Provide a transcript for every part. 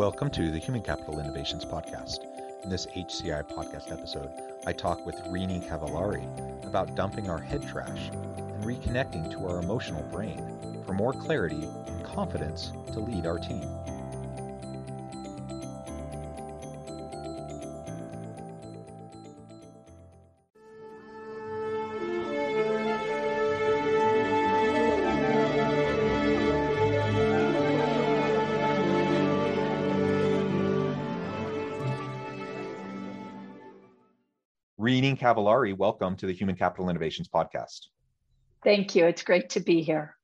Welcome to the Human Capital Innovations Podcast. In this HCI podcast episode, I talk with Renie Cavallari about dumping our head trash and reconnecting to our emotional brain for more clarity and confidence to lead our team. Cavallari, welcome to the Human Capital Innovations Podcast. Thank you. It's great to be here.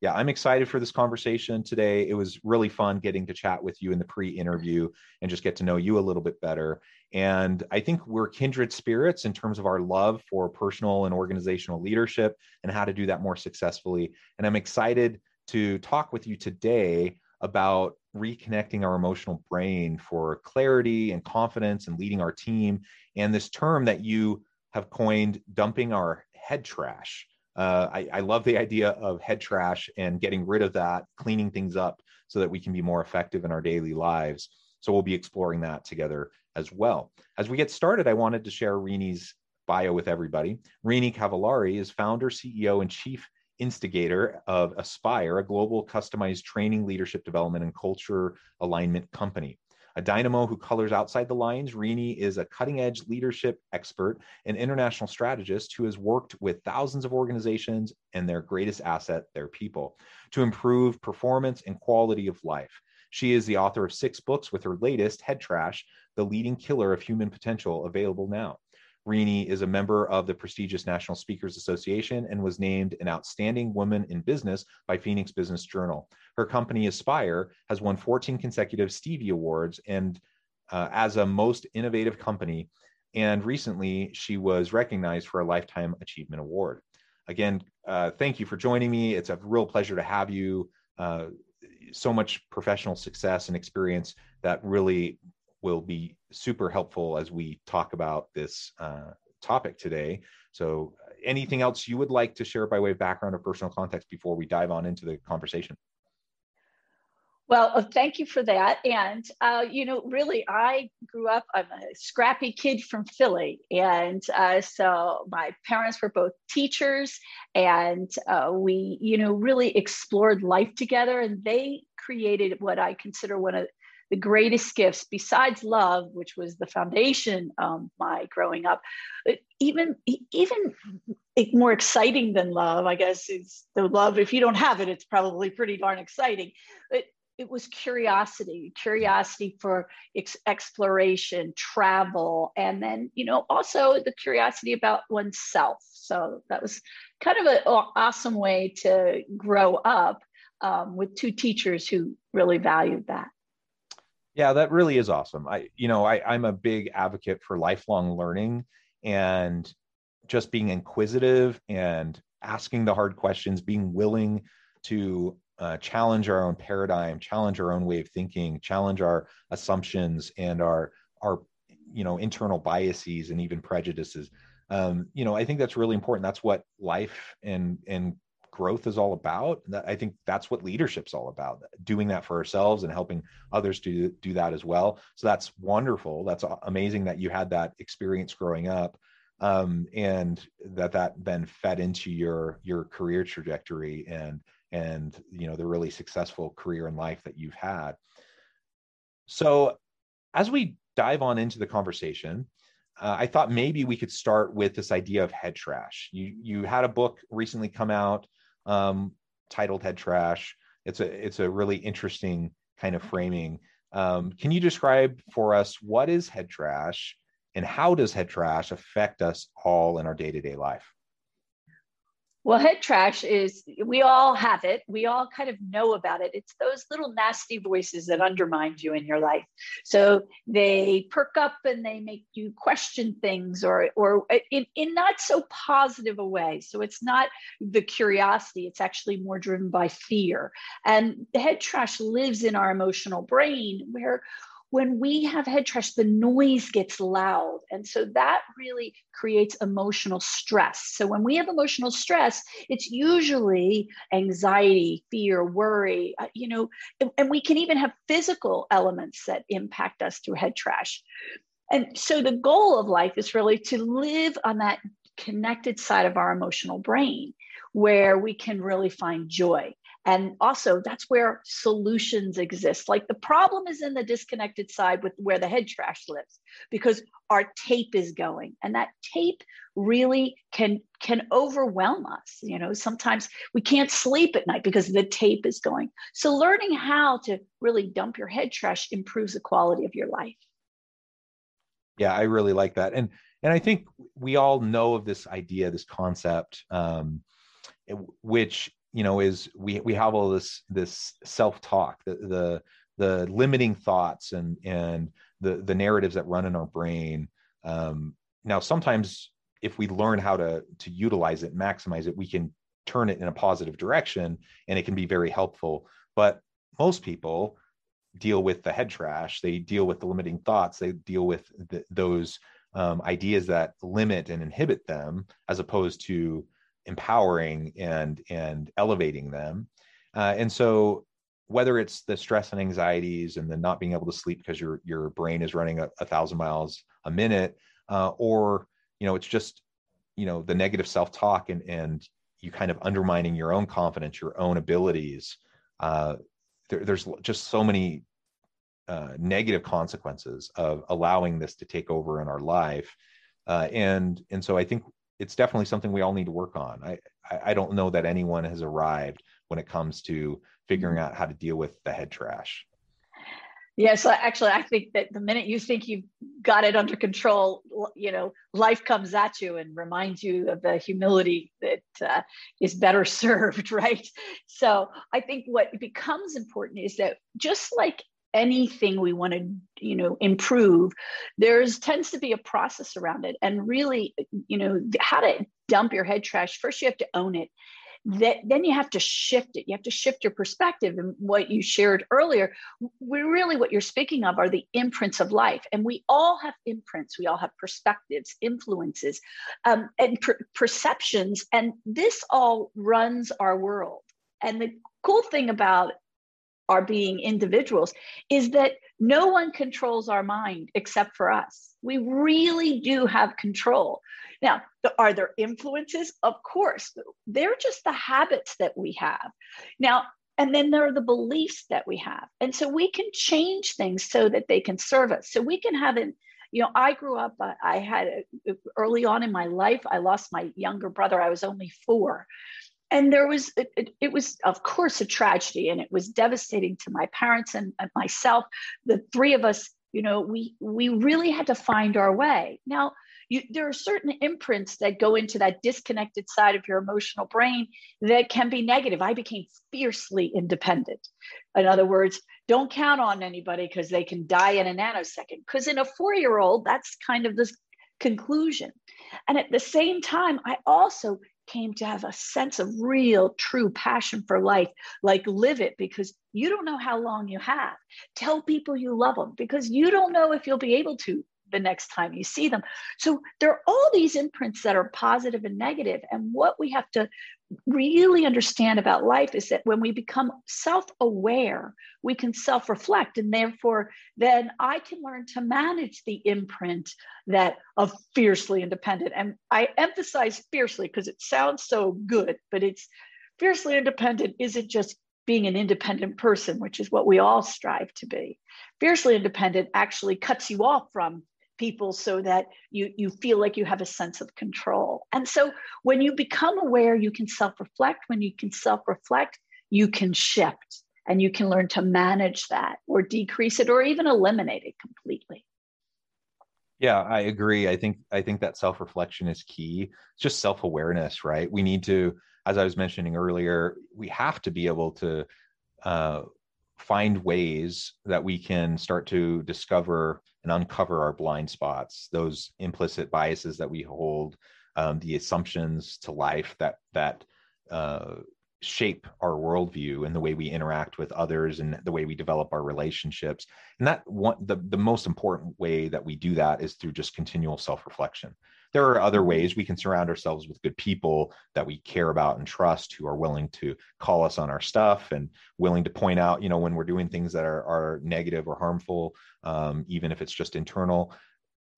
Yeah, I'm excited for this conversation today. It was really fun getting to chat with you in the pre interview and just get to know you a little bit better. And I think we're kindred spirits in terms of our love for personal and organizational leadership and how to do that more successfully. And I'm excited to talk with you today about reconnecting our emotional brain for clarity and confidence and leading our team. And this term that you have coined, dumping our head trash. Uh, I, I, love the idea of head trash and getting rid of that, cleaning things up so that we can be more effective in our daily lives. So we'll be exploring that together as well. As we get started, I wanted to share Renie's bio with everybody. Renie Cavallari is founder, CEO, and chief instigator of Aspire, a global customized training, leadership development, and culture alignment company. A dynamo who colors outside the lines, Renie is a cutting edge leadership expert and international strategist who has worked with thousands of organizations and their greatest asset, their people, to improve performance and quality of life. She is the author of six books, with her latest, Head Trash, The Leading Killer of Human Potential, available now. Renie is a member of the prestigious National Speakers Association and was named an Outstanding Woman in Business by Phoenix Business Journal. Her company, Aspire, has won 14 consecutive Stevie Awards and uh, as a most innovative company. And recently, she was recognized for a Lifetime Achievement Award. Again, uh, thank you for joining me. It's a real pleasure to have you. Uh, so much professional success and experience that really will be super helpful as we talk about this uh, topic today. So, anything else you would like to share by way of background or personal context before we dive on into the conversation? Well, uh, thank you for that. And, uh, you know, really, I grew up, I'm a scrappy kid from Philly. And uh, so my parents were both teachers, and uh, we, you know, really explored life together. And they created what I consider one of the greatest gifts besides love which was the foundation of my growing up. Even even more exciting than love i guess is the love if you don't have it it's probably pretty darn exciting. But it was curiosity curiosity for ex- exploration travel and then you know also the curiosity about oneself. So that was kind of an awesome way to grow up um, with two teachers who really valued that yeah, that really is awesome. I, you know, I, I'm a big advocate for lifelong learning and just being inquisitive and asking the hard questions, being willing to uh, challenge our own paradigm, challenge our own way of thinking, challenge our assumptions and our our you know internal biases and even prejudices. Um, you know, I think that's really important. That's what life and and growth is all about. I think that's what leadership's all about, doing that for ourselves and helping others to do that as well. So that's wonderful. That's amazing that you had that experience growing up. Um, and that that then fed into your your career trajectory and and you know the really successful career in life that you've had. So as we dive on into the conversation, uh, I thought maybe we could start with this idea of head trash. You you had a book recently come out um, titled Head Trash. It's a it's a really interesting kind of framing. Um, can you describe for us what is head trash and how does head trash affect us all in our day to day life? Well, head trash is, we all have it. We all kind of know about it. It's those little nasty voices that undermine you in your life. So they perk up and they make you question things or, or in, in not so positive a way. So it's not the curiosity, it's actually more driven by fear. And the head trash lives in our emotional brain where when we have head trash, the noise gets loud. And so that really creates emotional stress. So when we have emotional stress, it's usually anxiety, fear, worry, uh, you know, and, and we can even have physical elements that impact us through head trash. And so the goal of life is really to live on that connected side of our emotional brain where we can really find joy. And also, that's where solutions exist. Like the problem is in the disconnected side with where the head trash lives, because our tape is going, and that tape really can can overwhelm us. You know, sometimes we can't sleep at night because the tape is going. So, learning how to really dump your head trash improves the quality of your life. Yeah, I really like that, and and I think we all know of this idea, this concept, um, which you know is we we have all this this self talk the, the the limiting thoughts and and the the narratives that run in our brain. Um, now sometimes if we learn how to to utilize it maximize it we can turn it in a positive direction and it can be very helpful. But most people deal with the head trash. They deal with the limiting thoughts. They deal with the, those um, ideas that limit and inhibit them as opposed to empowering and and elevating them. Uh, and so whether it's the stress and anxieties and the not being able to sleep because your your brain is running a, a thousand miles a minute uh, or you know it's just you know the negative self-talk and and you kind of undermining your own confidence your own abilities uh, there, there's just so many uh, negative consequences of allowing this to take over in our life. Uh, and and so i think it's definitely something we all need to work on. I, I don't know that anyone has arrived when it comes to figuring mm-hmm. out how to deal with the head trash. Yeah, so actually, I think that the minute you think you've got it under control, you know, life comes at you and reminds you of the humility that uh, is better served, right? So I think what becomes important is that just like anything we want to you know improve there's tends to be a process around it. And really you know how to dump your head trash first you have to own it. That then you have to shift it. You have to shift your perspective and what you shared earlier. We really what you're speaking of are the imprints of life. And we all have imprints. We all have perspectives influences um, and per- perceptions. And this all runs our world. And the cool thing about our being individuals is that no one controls our mind except for us. We really do have control. Now, are there influences? Of course. They're just the habits that we have. Now, and then there are the beliefs that we have. And so we can change things so that they can serve us. So we can have an you know, I grew up, uh, I had early on in my life, I lost my younger brother. I was only four and there was it, it, was of course a tragedy and it was devastating to my parents and, and myself. The three of us you know we we really had to find our way. Now you, there are certain imprints that go into that disconnected side of your emotional brain that can be negative. I became fiercely independent. In other words don't count on anybody because they can die in a nanosecond. Because in a four year old that's kind of this conclusion. And at the same time i also came to have a sense of real, true passion for life. Like, live it because you don't know how long you have. Tell people you love them because you don't know if you'll be able to the next time you see them. So there are all these imprints that are positive and negative, And what we have to really understand about life is that when we become self-aware, we can self-reflect. And therefore, then I can learn to manage the imprint that of fiercely independent. And I emphasize fiercely because it sounds so good, but it's fiercely independent isn't just being an independent person, which is what we all strive to be. Fiercely independent actually cuts you off from people so that you you feel like you have a sense of control and so when you become aware you can self-reflect when you can self-reflect you can shift and you can learn to manage that or decrease it or even eliminate it completely Yeah, I agree. I think I think that self-reflection is key. It's just self-awareness, right? We need to, as I was mentioning earlier, we have to be able to uh, find ways that we can start to discover and uncover our blind spots, those implicit biases that we hold, um, the assumptions to life that that uh, shape our worldview and the way we interact with others and the way we develop our relationships. And that one the, the most important way that we do that is through just continual self-reflection there are other ways we can surround ourselves with good people that we care about and trust who are willing to call us on our stuff and willing to point out you know when we're doing things that are, are negative or harmful um, even if it's just internal.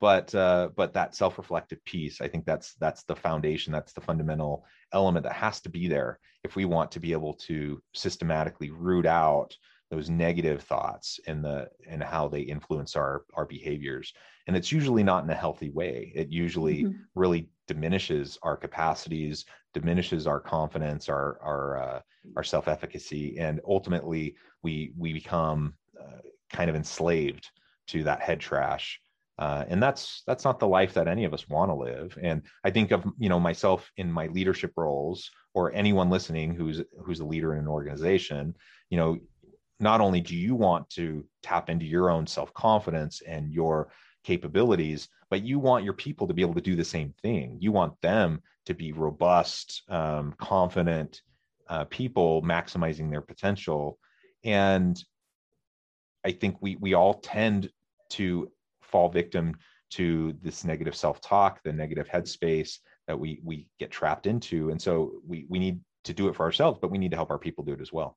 But uh, but that self-reflective piece i think that's that's the foundation that's the fundamental element that has to be there if we want to be able to systematically root out those negative thoughts and the and how they influence our our behaviors. And it's usually not in a healthy way. It usually mm-hmm. really diminishes our capacities diminishes our confidence our our uh, our self-efficacy. And ultimately we we become uh, kind of enslaved to that head trash. Uh, and that's that's not the life that any of us want to live. And i think of you know myself in my leadership roles or anyone listening who's who's a leader in an organization you know not only do you want to tap into your own self-confidence and your capabilities but you want your people to be able to do the same thing you want them to be robust um, confident uh, people maximizing their potential and i think we we all tend to fall victim to this negative self-talk, the negative headspace that we we get trapped into. And so we we need to do it for ourselves, but we need to help our people do it as well.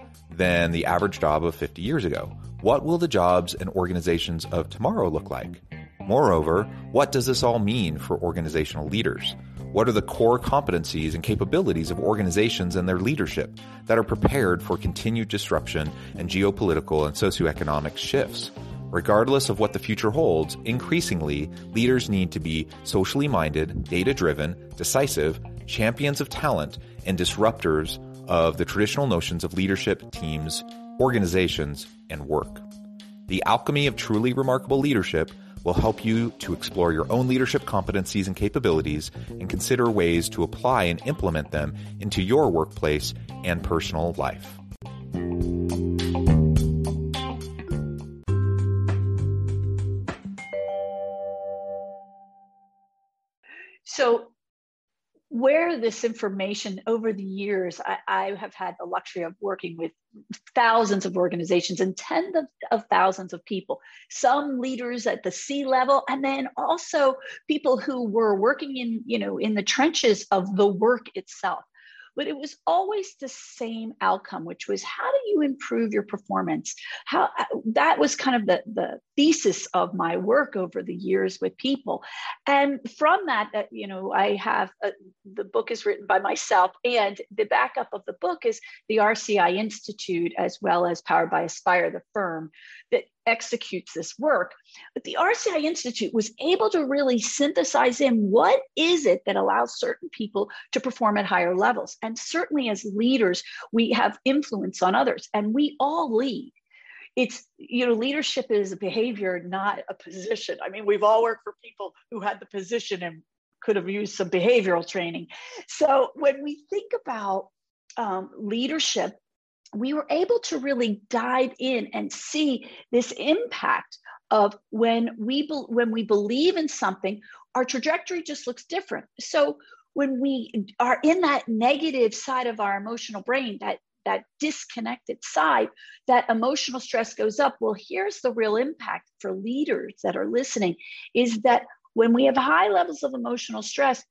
than the average job of 50 years ago. What will the jobs and organizations of tomorrow look like? Moreover, what does this all mean for organizational leaders? What are the core competencies and capabilities of organizations and their leadership that are prepared for continued disruption and geopolitical and socioeconomic shifts? Regardless of what the future holds, increasingly, leaders need to be socially minded, data driven, decisive, champions of talent, and disruptors of the traditional notions of leadership, teams, organizations, and work. The alchemy of truly remarkable leadership will help you to explore your own leadership competencies and capabilities and consider ways to apply and implement them into your workplace and personal life. So, where this information over the years, I, I, have had the luxury of working with thousands of organizations and tens of, of thousands of people, some leaders at the C level, and then also people who were working in, you know, in the trenches of the work itself but it was always the same outcome which was how do you improve your performance? How uh, that was kind of the the thesis of my work over the years with people. And from that that you know i have a, the book is written by myself and the backup of the book is the rci institute as well as powered by aspire the firm that executes this work. But the RCI Institute was able to really synthesize in what is it that allows certain people to perform at higher levels. And certainly as leaders, we have influence on others and we all lead. It's, you know, leadership is a behavior, not a position. I mean, we've all worked for people who had the position and could have used some behavioral training. So when we think about um, leadership we were able to really dive in and see this impact of when we be, when we believe in something our trajectory just looks different. So when we are in that negative side of our emotional brain that that disconnected side that emotional stress goes up. Well here's the real impact for leaders that are listening is that when we have high levels of emotional stress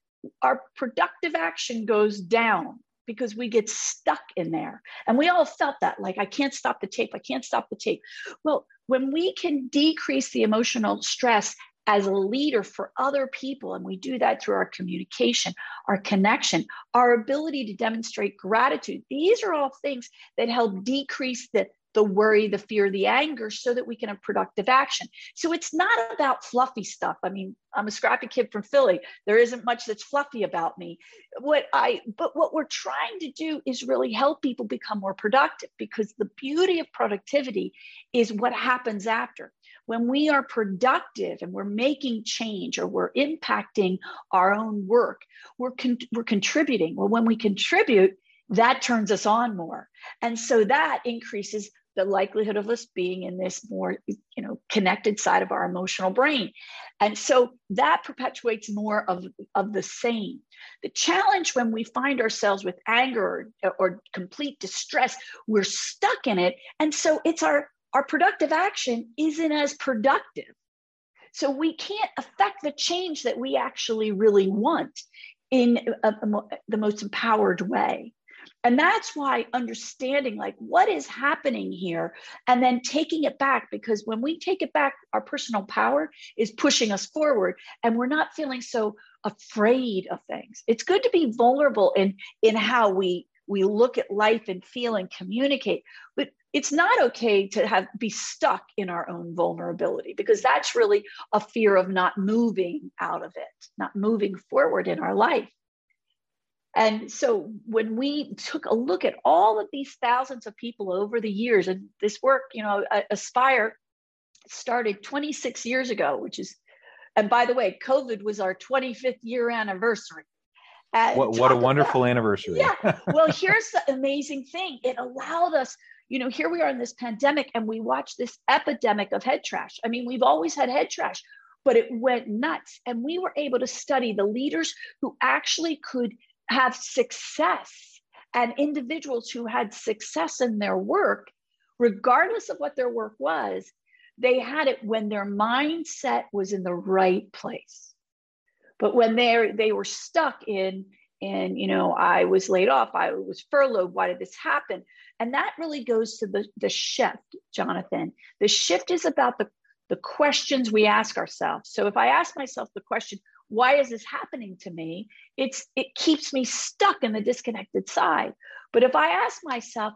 our productive action goes down because we get stuck in there. And we all felt that like, I can't stop the tape. I can't stop the tape. Well, when we can decrease the emotional stress as a leader for other people, and we do that through our communication, our connection, our ability to demonstrate gratitude, these are all things that help decrease the the worry, the fear, the anger, so that we can have productive action. So it's not about fluffy stuff. I mean, I'm a scrappy kid from Philly. There isn't much that's fluffy about me. What I, but what we're trying to do is really help people become more productive because the beauty of productivity is what happens after. When we are productive and we're making change or we're impacting our own work, we're, con- we're contributing. Well, when we contribute, that turns us on more. And so that increases the likelihood of us being in this more you know connected side of our emotional brain. And so that perpetuates more of, of the same. The challenge when we find ourselves with anger or, or complete distress we're stuck in it. And so it's our our productive action isn't as productive. So we can't affect the change that we actually really want in a, a, the most empowered way and that's why understanding like what is happening here and then taking it back because when we take it back our personal power is pushing us forward and we're not feeling so afraid of things. It's good to be vulnerable in in how we we look at life and feel and communicate but it's not okay to have be stuck in our own vulnerability because that's really a fear of not moving out of it not moving forward in our life and so when we took a look at all of these thousands of people over the years, and this work, you know, Aspire started 26 years ago, which is, and by the way, COVID was our 25th year anniversary. what, what a wonderful about, anniversary. yeah. Well, here's the amazing thing it allowed us, you know, here we are in this pandemic and we watch this epidemic of head trash. I mean, we've always had head trash, but it went nuts. And we were able to study the leaders who actually could have success and individuals who had success in their work, regardless of what their work was, they had it when their mindset was in the right place. But when they they were stuck in in you know I was laid off, I was furloughed. Why did this happen? And that really goes to the the shift, Jonathan. The shift is about the the questions we ask ourselves. So if I ask myself the question, why is this happening to me? It's it keeps me stuck in the disconnected side. But if i ask myself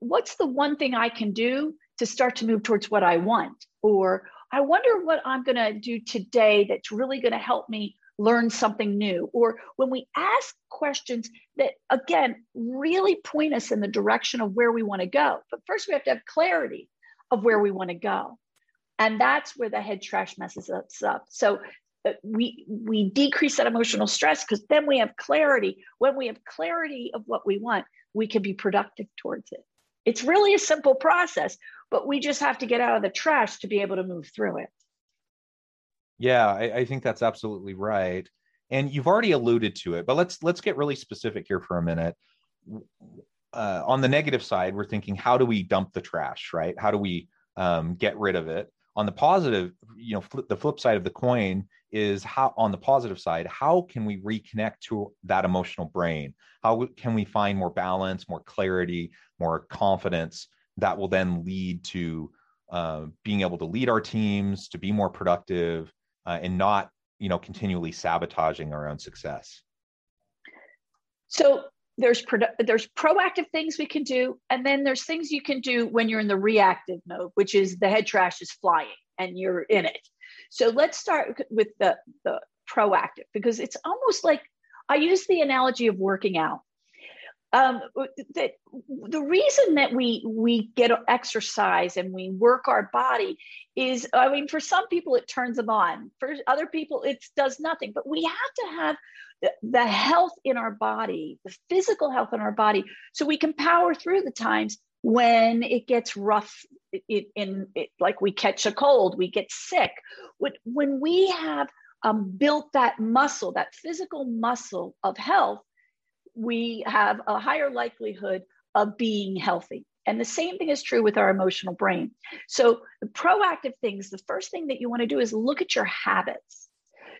what's the one thing i can do to start to move towards what i want? Or i wonder what i'm going to do today that's really going to help me learn something new. Or when we ask questions that again really point us in the direction of where we want to go. But first we have to have clarity of where we want to go. And that's where the head trash messes us up. So we we decrease that emotional stress because then we have clarity. When we have clarity of what we want we can be productive towards it. It's really a simple process but we just have to get out of the trash to be able to move through it. Yeah I, I think that's absolutely right. And you've already alluded to it but let's let's get really specific here for a minute. Uh, on the negative side we're thinking how do we dump the trash right? How do we um, get rid of it? On the positive you know the flip side of the coin is how on the positive side how can we reconnect to that emotional brain? How can we find more balance more clarity more confidence that will then lead to uh, being able to lead our teams to be more productive uh, and not you know continually sabotaging our own success? So there's pro- there's proactive things we can do and then there's things you can do when you're in the reactive mode which is the head trash is flying and you're in it so let's start with the the proactive because it's almost like i use the analogy of working out. Um, the reason that we we get exercise and we work our body is i mean for some people it turns them on. For other people it does nothing. But we have to have the health in our body, the physical health in our body, so we can power through the times when it gets rough it, in it, like we catch a cold we get sick. When, we have um, built that muscle that physical muscle of health we have a higher likelihood of being healthy. And the same thing is true with our emotional brain. So the proactive things the first thing that you want to do is look at your habits.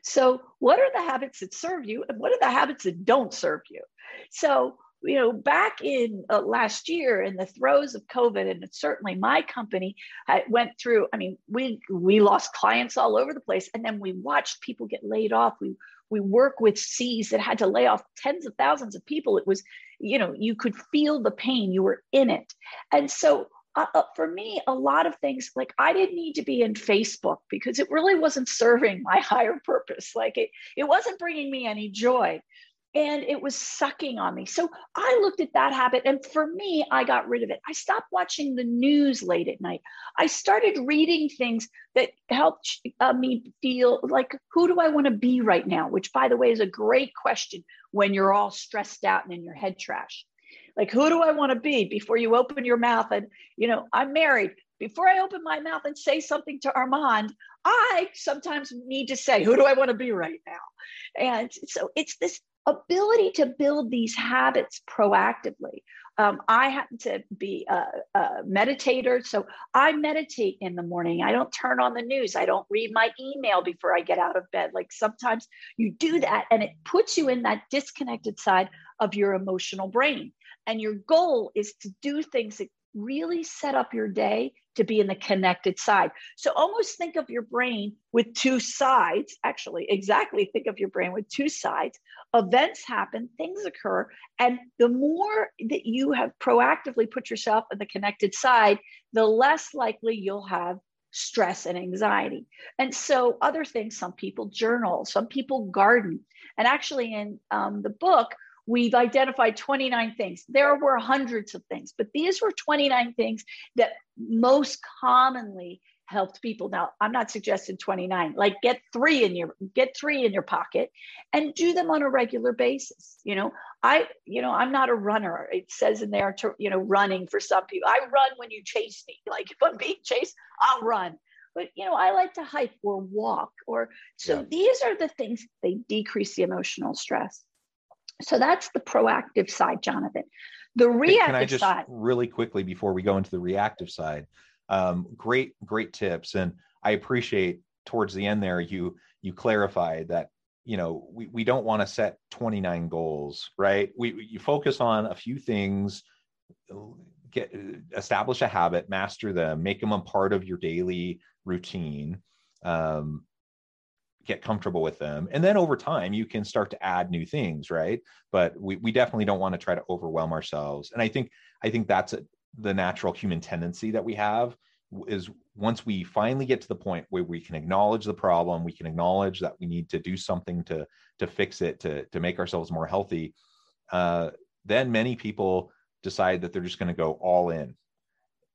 So, what are the habits that serve you and what are the habits that don't serve you? So, you know, back in uh, last year in the throes of COVID, and certainly my company went through. I mean, we we lost clients all over the place, and then we watched people get laid off. We we work with C's that had to lay off tens of thousands of people. It was, you know, you could feel the pain. You were in it, and so uh, uh, for me, a lot of things like I didn't need to be in Facebook because it really wasn't serving my higher purpose. Like it, it wasn't bringing me any joy and it was sucking on me. So I looked at that habit, and for me, I got rid of it. I stopped watching the news late at night. I started reading things that helped uh, me feel like, who do I want to be right now? Which, by the way, is a great question when you're all stressed out and in your head trash. Like, who do I want to be before you open your mouth? And, you know, I'm married. Before I open my mouth and say something to Armand, I sometimes need to say, who do I want to be right now? And so it's this ability to build these habits proactively. Um, I happen to be a, a, meditator, so I meditate in the morning. I don't turn on the news. I don't read my email before I get out of bed. Like sometimes you do that, and it puts you in that disconnected side of your emotional brain. And your goal is to do things that really set up your day to be in the connected side. So almost think of your brain with two sides, actually, exactly think of your brain with two sides. Events happen, things occur. And the more that you have proactively put yourself in the connected side, the less likely you'll have stress and anxiety. And so, other things, some people journal, some people garden. And actually, in um, the book, we've identified 29 things. There were hundreds of things, but these were 29 things that most commonly helped people. Now, I'm not suggesting 29. Like get 3 in your get 3 in your pocket and do them on a regular basis. You know, I you know, I'm not a runner. It says in there to, you know, running for some people. I run when you chase me. Like if I'm being chased, I'll run but you know i like to hike or walk or so yeah. these are the things they decrease the emotional stress so that's the proactive side, Jonathan. The reactive Can I just side. Really quickly before we go into the reactive side, um, great, great tips. And I appreciate towards the end there, you you clarified that you know we, we don't want to set 29 goals right we you focus on a few things get establish a habit master them make them a part of your daily routine um, get comfortable with them and then over time you can start to add new things right? But we, we definitely don't want to try to overwhelm ourselves and i think i think that's a, the natural human tendency that we have is once we finally get to the point where we can acknowledge the problem we can acknowledge that we need to do something to to fix it to to make ourselves more healthy uh, then many people decide that they're just going to go all in.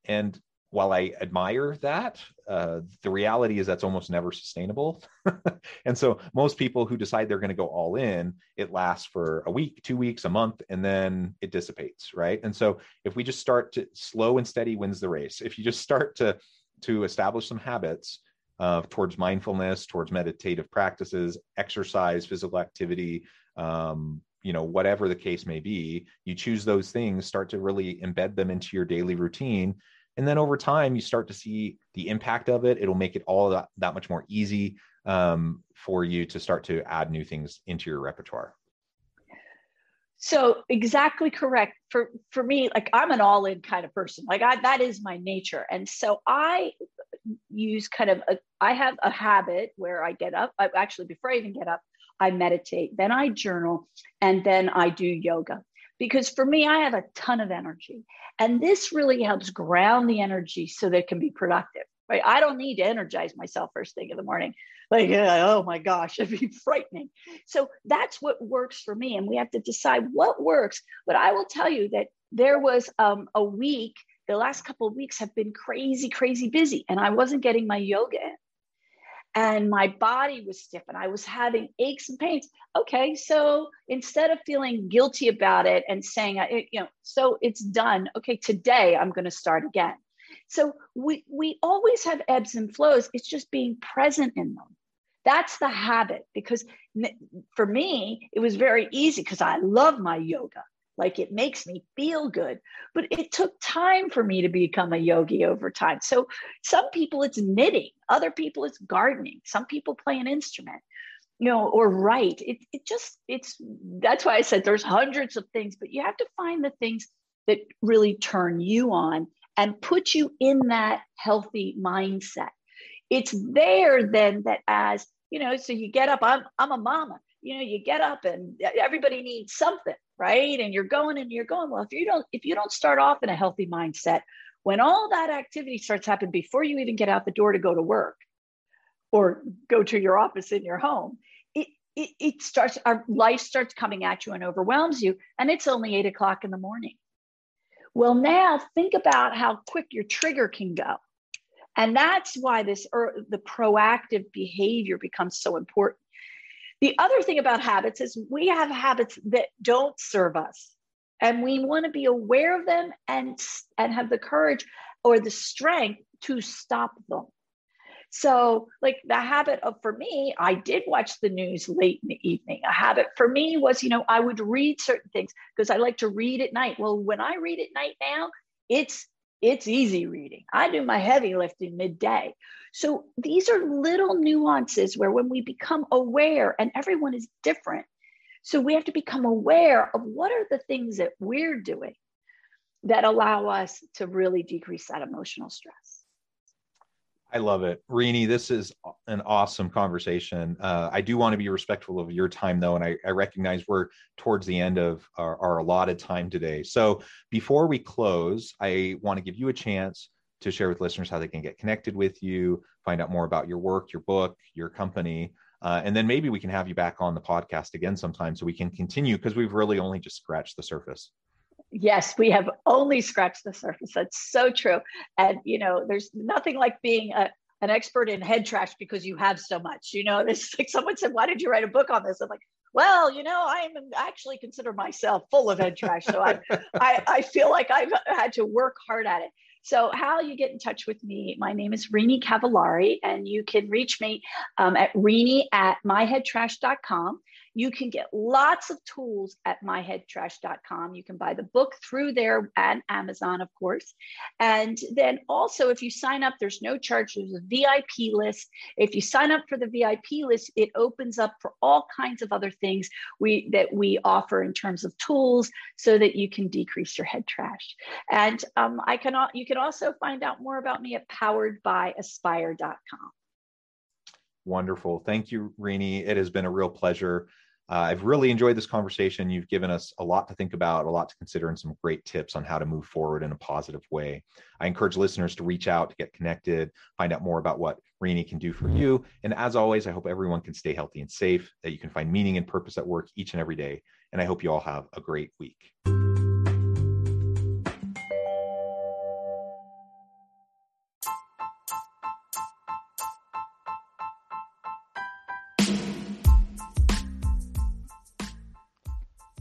And while I admire that, uh, the reality is that's almost never sustainable. and so most people who decide they're going to go all in, it lasts for a week, two weeks, a month, and then it dissipates, right? And so if we just start to slow and steady wins the race. If you just start to to establish some habits uh, towards mindfulness, towards meditative practices, exercise, physical activity, um, you know whatever the case may be you choose those things start to really embed them into your daily routine and then over time you start to see the impact of it. It'll make it all that, that much more easy um, for you to start to add new things into your repertoire. So exactly correct. For for me like i'm an all-in kind of person. Like i that is my nature. And so i use kind of a, I have a habit where i get up. I, actually before i even get up i meditate then i journal and then i do yoga because for me i have a ton of energy and this really helps ground the energy so that it can be productive. Right? I don't need to energize myself first thing in the morning. Like, oh my gosh, it'd be frightening. So that's what works for me. And we have to decide what works. But I will tell you that there was um, a week, the last couple of weeks have been crazy, crazy busy. And I wasn't getting my yoga in and my body was stiff and I was having aches and pains. Okay, so instead of feeling guilty about it and saying, you know, so it's done. Okay, today I'm going to start again. So we we always have ebbs and flows. It's just being present in them. That's the habit because for me it was very easy because I love my yoga like it makes me feel good. But it took time for me to become a yogi over time. So some people it's knitting. Other people it's gardening. Some people play an instrument you know, or write. It, it just, it's, that's why I said there's hundreds of things, but you have to find the things that really turn you on and put you in that healthy mindset. It's there then that as, you know, so you get up, I'm, I'm a mama, you know, you get up and everybody needs something, right? And you're going and you're going, well, if you don't, if you don't start off in a healthy mindset, when all that activity starts happening before you even get out the door to go to work or go to your office in your home, it, it, it starts, our life starts coming at you and overwhelms you. And it's only eight o'clock in the morning. Well, now think about how quick your trigger can go. And that's why this or the proactive behavior becomes so important. The other thing about habits is we have habits that don't serve us. And we want to be aware of them and, and have the courage or the strength to stop them. So, like the habit of for me, I did watch the news late in the evening. A habit for me was, you know, I would read certain things because I like to read at night. Well, when I read at night now, it's it's easy reading. I do my heavy lifting midday. So these are little nuances where when we become aware, and everyone is different. So we have to become aware of what are the things that we're doing that allow us to really decrease that emotional stress. I love it. Renie, this is an awesome conversation. Uh, I do want to be respectful of your time, though, and I, I recognize we're towards the end of our, our, allotted time today. So before we close, I want to give you a chance to share with listeners how they can get connected with you, find out more about your work, your book, your company. Uh, and then maybe we can have you back on the podcast again sometime so we can continue because we've really only just scratched the surface yes, we have only scratched the surface. That's so true. And, you know, there's nothing like being a, an expert in head trash because you have so much. You know, this like someone said, why did you write a book on this? I'm like, well, you know, I am actually consider myself full of head trash. So I, I, I feel like I've had to work hard at it. So, how you get in touch with me, my name is Renie Cavallari, and you can reach me um, at Renie at myheadtrash.com. You can get lots of tools at myheadtrash.com. You can buy the book through there and Amazon, of course. And then also, if you sign up, there's no charge. There's a VIP list. If you sign up for the VIP list, it opens up for all kinds of other things we that we offer in terms of tools, so that you can decrease your head trash. And um, I can you can also find out more about me at poweredbyaspire.com. Wonderful. Thank you, Renie. It has been a real pleasure. Uh, I've really enjoyed this conversation. You've given us a lot to think about, a lot to consider, and some great tips on how to move forward in a positive way. I encourage listeners to reach out, to get connected, find out more about what Renie can do for you. And as always, I hope everyone can stay healthy and safe, that you can find meaning and purpose at work each and every day. And I hope you all have a great week.